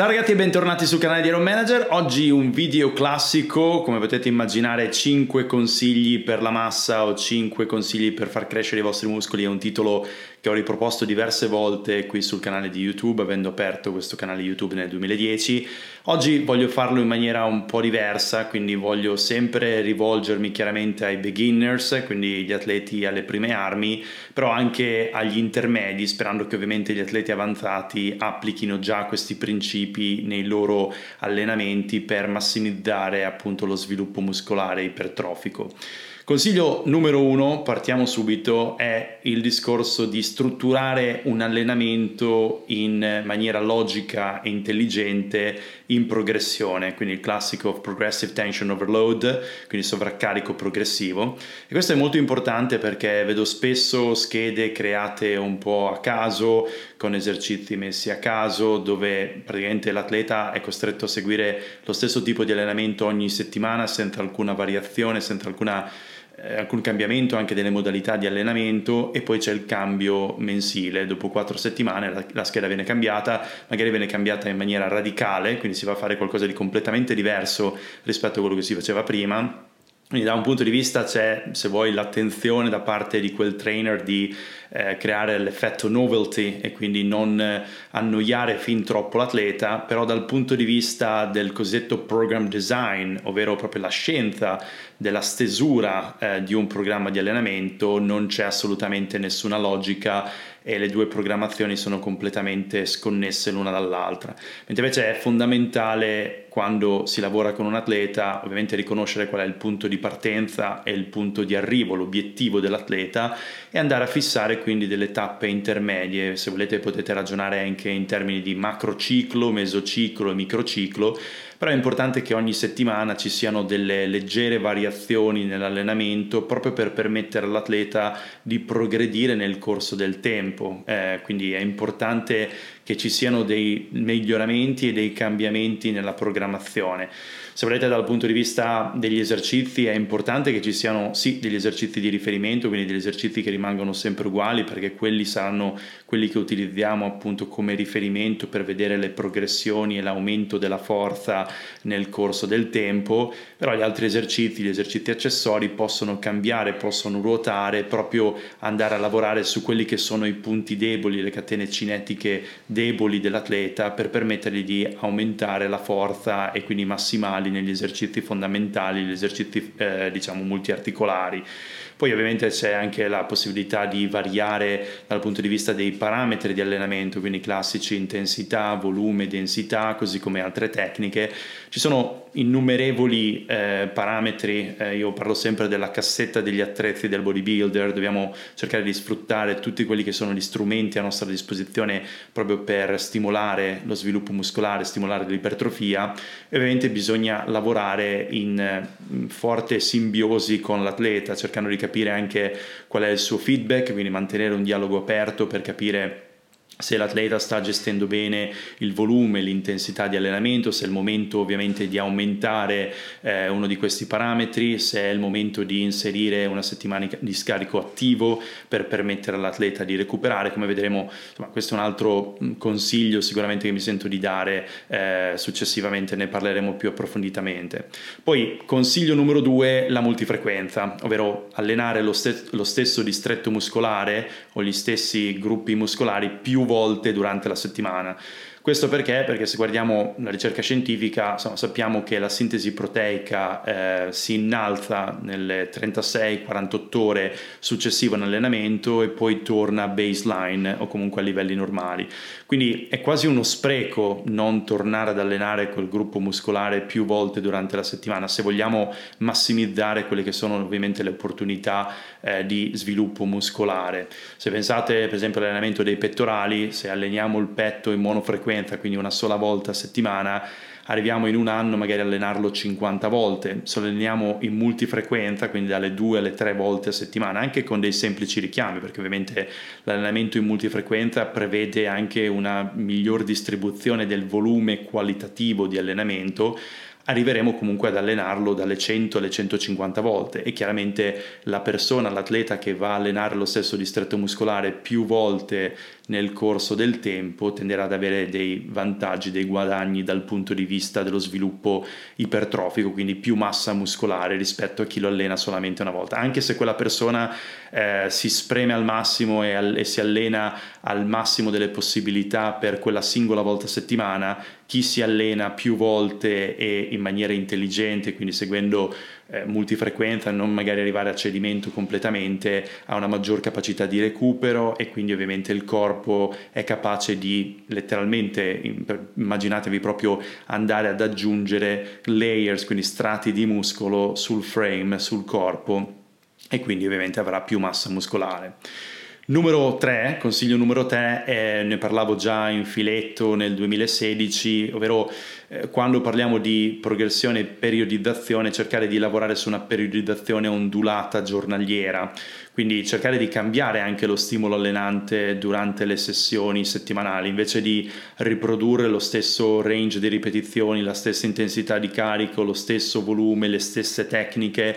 Ciao ragazzi e bentornati sul canale di Iron Manager. Oggi un video classico, come potete immaginare 5 consigli per la massa o 5 consigli per far crescere i vostri muscoli, è un titolo che ho riproposto diverse volte qui sul canale di YouTube, avendo aperto questo canale YouTube nel 2010. Oggi voglio farlo in maniera un po' diversa, quindi voglio sempre rivolgermi chiaramente ai beginners, quindi gli atleti alle prime armi, però anche agli intermedi, sperando che ovviamente gli atleti avanzati applichino già questi principi nei loro allenamenti per massimizzare appunto lo sviluppo muscolare ipertrofico. Consiglio numero uno, partiamo subito, è il discorso di strutturare un allenamento in maniera logica e intelligente in progressione, quindi il classico progressive tension overload, quindi sovraccarico progressivo. E questo è molto importante perché vedo spesso schede create un po' a caso, con esercizi messi a caso, dove praticamente l'atleta è costretto a seguire lo stesso tipo di allenamento ogni settimana senza alcuna variazione, senza alcuna alcun cambiamento anche delle modalità di allenamento e poi c'è il cambio mensile, dopo quattro settimane la, la, scheda viene cambiata, magari viene cambiata in maniera radicale, quindi si va a fare qualcosa di completamente diverso rispetto a quello che si faceva prima. Quindi da un punto di vista c'è, se vuoi, l'attenzione da parte di quel trainer di eh, creare l'effetto novelty e quindi non eh, annoiare fin troppo l'atleta, però dal punto di vista del cosiddetto program design, ovvero proprio la scienza della stesura eh, di un programma di allenamento, non c'è assolutamente nessuna logica e le due programmazioni sono completamente sconnesse l'una dall'altra. Mentre invece è fondamentale quando si lavora con un atleta, ovviamente riconoscere qual è il punto di partenza e il punto di arrivo, l'obiettivo dell'atleta e andare a fissare quindi delle tappe intermedie. Se volete potete ragionare anche in termini di macrociclo, mesociclo e microciclo però è importante che ogni settimana ci siano delle leggere variazioni nell'allenamento proprio per permettere all'atleta di progredire nel corso del tempo. Eh, quindi è importante che ci siano dei miglioramenti e dei cambiamenti nella programmazione. Se volete dal punto di vista degli esercizi è importante che ci siano sì degli esercizi di riferimento, quindi degli esercizi che rimangono sempre uguali perché quelli saranno quelli che utilizziamo appunto come riferimento per vedere le progressioni e l'aumento della forza nel corso del tempo, però gli altri esercizi, gli esercizi accessori possono cambiare, possono ruotare, proprio andare a lavorare su quelli che sono i punti deboli, le catene cinetiche deboli dell'atleta per permettergli di aumentare la forza e quindi massimali negli esercizi fondamentali, gli esercizi eh, diciamo multiarticolari. Poi ovviamente c'è anche la possibilità di variare dal punto di vista dei parametri di allenamento, quindi classici intensità, volume, densità, così come altre tecniche. Ci sono innumerevoli eh, parametri, eh, io parlo sempre della cassetta degli attrezzi del bodybuilder, dobbiamo cercare di sfruttare tutti quelli che sono gli strumenti a nostra disposizione proprio per stimolare lo sviluppo muscolare, stimolare l'ipertrofia e ovviamente bisogna lavorare in, in forte simbiosi con l'atleta, cercando di capire capire anche qual è il suo feedback, quindi mantenere un dialogo aperto per capire se l'atleta sta gestendo bene il volume, l'intensità di allenamento, se è il momento ovviamente di aumentare eh, uno di questi parametri, se è il momento di inserire una settimana di scarico attivo per permettere all'atleta di recuperare, come vedremo insomma, questo è un altro consiglio sicuramente che mi sento di dare, eh, successivamente ne parleremo più approfonditamente. Poi consiglio numero due, la multifrequenza, ovvero allenare lo, st- lo stesso distretto muscolare o gli stessi gruppi muscolari più volte durante la settimana. Questo perché? Perché se guardiamo la ricerca scientifica insomma, sappiamo che la sintesi proteica eh, si innalza nelle 36-48 ore successive all'allenamento e poi torna a baseline o comunque a livelli normali. Quindi è quasi uno spreco non tornare ad allenare quel gruppo muscolare più volte durante la settimana se vogliamo massimizzare quelle che sono ovviamente le opportunità eh, di sviluppo muscolare. Se pensate per esempio all'allenamento dei pettorali, se alleniamo il petto in monofrequenza frequenza, quindi una sola volta a settimana, arriviamo in un anno magari a allenarlo 50 volte, se alleniamo in multifrequenza, quindi dalle 2 alle 3 volte a settimana, anche con dei semplici richiami, perché ovviamente l'allenamento in multifrequenza prevede anche una miglior distribuzione del volume qualitativo di allenamento, arriveremo comunque ad allenarlo dalle 100 alle 150 volte e chiaramente la persona, l'atleta che va a allenare lo stesso distretto muscolare più volte nel corso del tempo tenderà ad avere dei vantaggi, dei guadagni dal punto di vista dello sviluppo ipertrofico, quindi più massa muscolare rispetto a chi lo allena solamente una volta. Anche se quella persona eh, si spreme al massimo e, al, e si allena al massimo delle possibilità per quella singola volta a settimana, chi si allena più volte e in maniera intelligente, quindi seguendo eh, multifrequenza, non magari arrivare a cedimento completamente, ha una maggior capacità di recupero e quindi ovviamente il corpo è capace di letteralmente, immaginatevi proprio andare ad aggiungere layers, quindi strati di muscolo sul frame, sul corpo e quindi ovviamente avrà più massa muscolare. Numero 3, consiglio numero 3, eh, ne parlavo già in filetto nel 2016, ovvero quando parliamo di progressione e periodizzazione, cercare di lavorare su una periodizzazione ondulata giornaliera, quindi cercare di cambiare anche lo stimolo allenante durante le sessioni settimanali, invece di riprodurre lo stesso range di ripetizioni, la stessa intensità di carico, lo stesso volume, le stesse tecniche,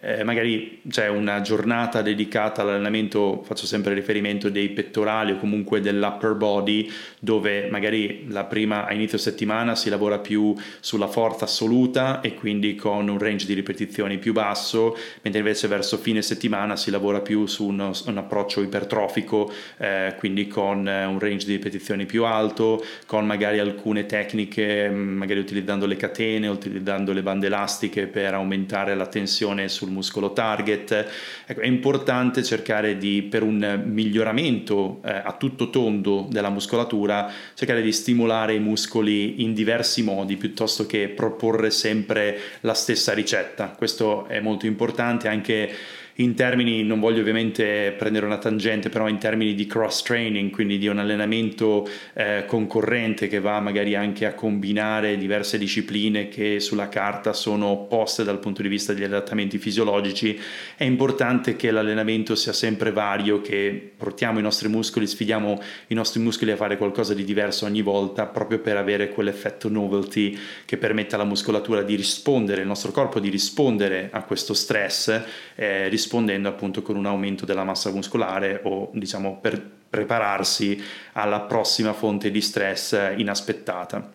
eh, magari c'è una giornata dedicata all'allenamento, faccio sempre riferimento dei pettorali o comunque dell'upper body, dove magari la prima a inizio settimana si lavora più sulla forza assoluta e quindi con un range di ripetizioni più basso, mentre invece verso fine settimana si lavora più su uno, un approccio ipertrofico, eh, quindi con eh, un range di ripetizioni più alto, con magari alcune tecniche, mm, magari utilizzando le catene, utilizzando le bande elastiche per aumentare la tensione sul muscolo target. Ecco, è importante cercare di, per un miglioramento eh, a tutto tondo della muscolatura, cercare di stimolare i muscoli in diversi modi piuttosto che proporre sempre la stessa ricetta. Questo è molto importante anche in termini, non voglio ovviamente prendere una tangente, però in termini di cross training, quindi di un allenamento eh, concorrente che va magari anche a combinare diverse discipline che sulla carta sono opposte dal punto di vista degli adattamenti fisiologici, è importante che l'allenamento sia sempre vario, che portiamo i nostri muscoli, sfidiamo i nostri muscoli a fare qualcosa di diverso ogni volta, proprio per avere quell'effetto novelty che permette alla muscolatura di rispondere, il nostro corpo di rispondere a questo stress. Eh, rispondendo appunto con un aumento della massa muscolare o diciamo per prepararsi alla prossima fonte di stress inaspettata.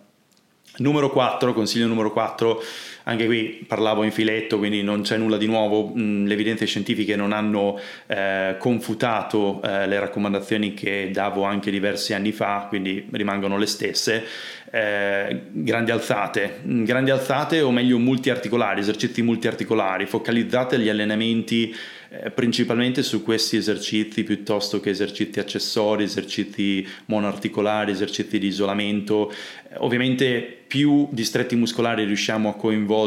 Numero 4, consiglio numero 4, anche qui parlavo in filetto, quindi non c'è nulla di nuovo, mm, le evidenze scientifiche non hanno eh, confutato eh, le raccomandazioni che davo anche diversi anni fa, quindi rimangono le stesse. Eh, grandi alzate, mm, grandi alzate o meglio multiarticolari, esercizi multiarticolari, focalizzate gli allenamenti eh, principalmente su questi esercizi piuttosto che esercizi accessori, esercizi monoarticolari, esercizi di isolamento. Eh, ovviamente più distretti muscolari riusciamo a coinvolgere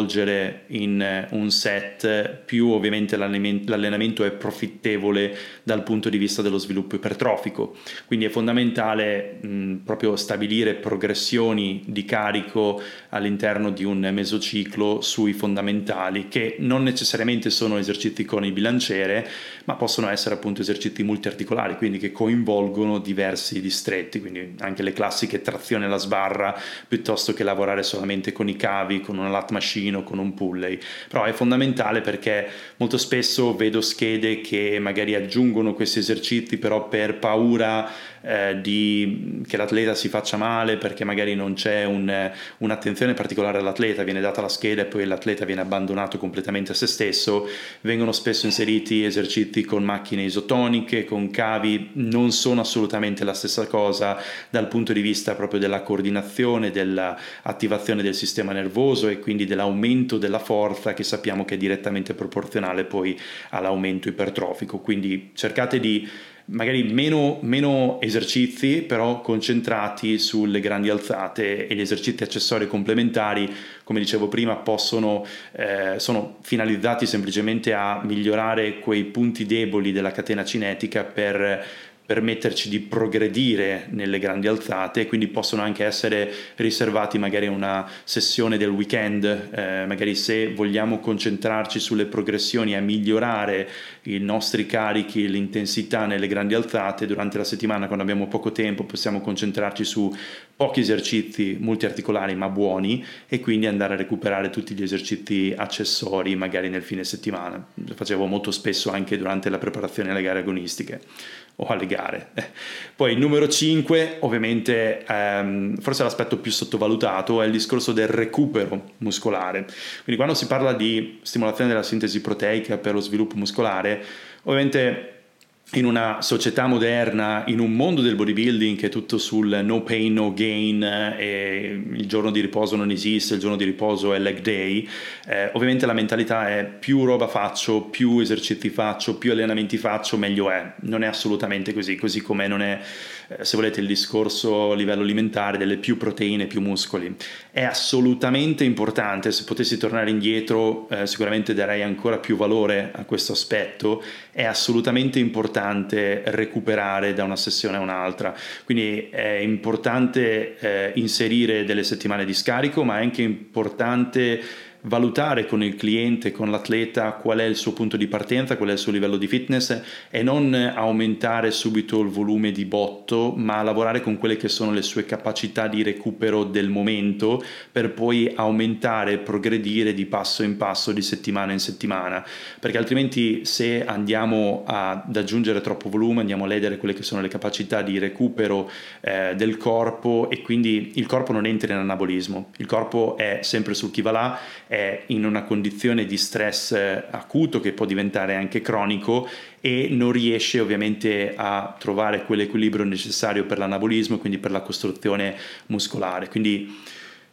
in eh, un set, più ovviamente l'allenamento è profittevole dal punto di vista dello sviluppo ipertrofico. Quindi è fondamentale mh, proprio stabilire progressioni di carico all'interno di un mesociclo sui fondamentali, che non necessariamente sono esercizi con il bilanciere, ma possono essere appunto esercizi multiarticolari, quindi che coinvolgono diversi distretti, quindi anche le classiche trazione alla sbarra piuttosto che lavorare solamente con i cavi, con una lat machine o con un pulley. Però è fondamentale perché molto spesso vedo schede che magari aggiungono questi esercizi però per paura eh, di, che l'atleta si faccia male perché magari non c'è un, un'attenzione particolare all'atleta, viene data la scheda e poi l'atleta viene abbandonato completamente a se stesso, vengono spesso inseriti esercizi con macchine isotoniche, con cavi, non sono assolutamente la stessa cosa dal punto di vista proprio della coordinazione, dell'attivazione del sistema nervoso e quindi dell'aumento della forza che sappiamo che è direttamente proporzionale poi all'aumento ipertrofico. Quindi cercate di magari meno, meno, esercizi, però concentrati sulle grandi alzate e gli esercizi accessori complementari, come dicevo prima, possono, eh, sono finalizzati semplicemente a migliorare quei punti deboli della catena cinetica per permetterci di progredire nelle grandi alzate, quindi possono anche essere riservati magari una sessione del weekend, eh, magari se vogliamo concentrarci sulle progressioni e migliorare i nostri carichi, l'intensità nelle grandi alzate, durante la settimana quando abbiamo poco tempo possiamo concentrarci su pochi esercizi multiarticolari ma buoni e quindi andare a recuperare tutti gli esercizi accessori magari nel fine settimana. Lo facevo molto spesso anche durante la preparazione alle gare agonistiche o alle gare. Poi il numero 5, ovviamente ehm, forse l'aspetto più sottovalutato è il discorso del recupero muscolare. Quindi quando si parla di stimolazione della sintesi proteica per lo sviluppo muscolare, ovviamente in una società moderna, in un mondo del bodybuilding che è tutto sul no pain, no gain, e il giorno di riposo non esiste, il giorno di riposo è leg day, eh, ovviamente la mentalità è più roba faccio, più esercizi faccio, più allenamenti faccio, meglio è. Non è assolutamente così, così come non è, eh, se volete, il discorso a livello alimentare delle più proteine, più muscoli. È assolutamente importante, se potessi tornare indietro eh, sicuramente darei ancora più valore a questo aspetto, è assolutamente importante importante recuperare da una sessione a un'altra, quindi è importante eh, inserire delle settimane di scarico, ma è anche importante valutare con il cliente, con l'atleta qual è il suo punto di partenza, qual è il suo livello di fitness e non aumentare subito il volume di botto, ma lavorare con quelle che sono le sue capacità di recupero del momento per poi aumentare progredire di passo in passo, di settimana in settimana, perché altrimenti se andiamo ad aggiungere troppo volume andiamo a ledere quelle che sono le capacità di recupero eh, del corpo e quindi il corpo non entra in anabolismo, il corpo è sempre sul chi va là è in una condizione di stress eh, acuto che può diventare anche cronico e non riesce ovviamente a trovare quell'equilibrio necessario per l'anabolismo, quindi per la costruzione muscolare. Quindi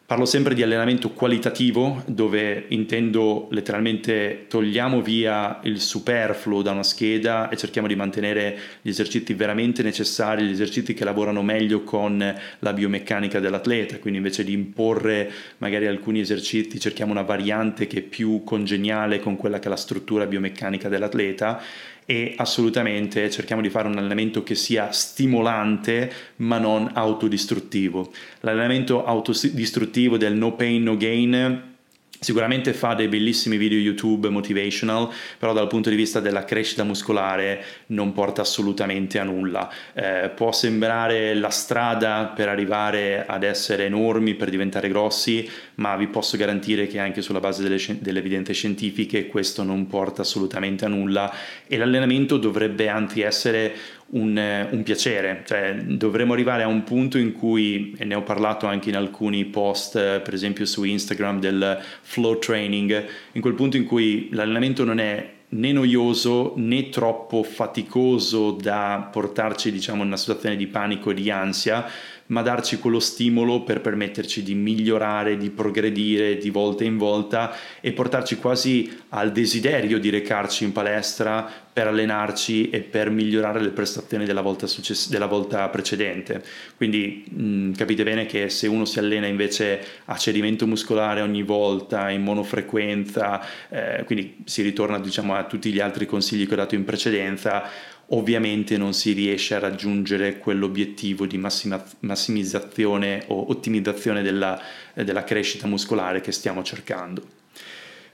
Parlo sempre di allenamento qualitativo, dove intendo letteralmente togliamo via il superfluo da una scheda e cerchiamo di mantenere gli esercizi veramente necessari, gli esercizi che lavorano meglio con la biomeccanica dell'atleta, quindi invece di imporre magari alcuni esercizi cerchiamo una variante che è più congeniale con quella che è la struttura biomeccanica dell'atleta e assolutamente cerchiamo di fare un allenamento che sia stimolante ma non autodistruttivo. L'allenamento autodistruttivo del no pain no gain Sicuramente fa dei bellissimi video YouTube motivational, però dal punto di vista della crescita muscolare non porta assolutamente a nulla. Eh, può sembrare la strada per arrivare ad essere enormi, per diventare grossi, ma vi posso garantire che anche sulla base delle, delle evidenze scientifiche questo non porta assolutamente a nulla e l'allenamento dovrebbe anzi essere un, eh, un, piacere, cioè dovremmo arrivare a un punto in cui, e ne ho parlato anche in alcuni post, eh, per esempio su Instagram del flow training, in quel punto in cui l'allenamento non è né noioso né troppo faticoso da portarci diciamo in una situazione di panico e di ansia ma darci quello stimolo per permetterci di migliorare, di progredire di volta in volta e portarci quasi al desiderio di recarci in palestra per allenarci e per migliorare le prestazioni della volta, success- della volta precedente. Quindi mh, capite bene che se uno si allena invece a cedimento muscolare ogni volta, in monofrequenza, eh, quindi si ritorna diciamo, a tutti gli altri consigli che ho dato in precedenza, ovviamente non si riesce a raggiungere quell'obiettivo di massima, massimizzazione o ottimizzazione della, della crescita muscolare che stiamo cercando.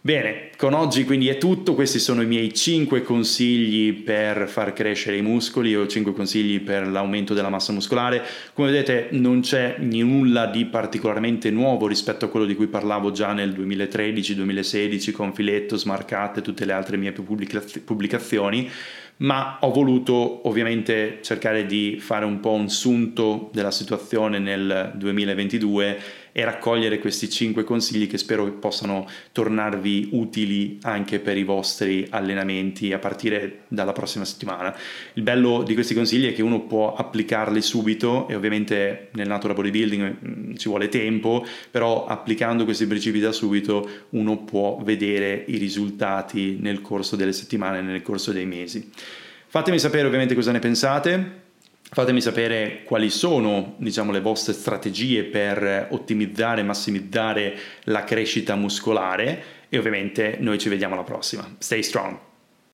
Bene, con oggi quindi è tutto, questi sono i miei 5 consigli per far crescere i muscoli o 5 consigli per l'aumento della massa muscolare. Come vedete non c'è nulla di particolarmente nuovo rispetto a quello di cui parlavo già nel 2013-2016 con Filetto, Smart Cut e tutte le altre mie pubblicazioni ma ho voluto ovviamente cercare di fare un po' un sunto della situazione nel 2022 e raccogliere questi 5 consigli che spero possano tornarvi utili anche per i vostri allenamenti a partire dalla prossima settimana. Il bello di questi consigli è che uno può applicarli subito e ovviamente nel natural bodybuilding mm, ci vuole tempo, però applicando questi principi da subito uno può vedere i risultati nel corso delle settimane, nel corso dei mesi. Fatemi sapere ovviamente cosa ne pensate. Fatemi sapere quali sono diciamo, le vostre strategie per ottimizzare e massimizzare la crescita muscolare e ovviamente noi ci vediamo alla prossima. Stay strong!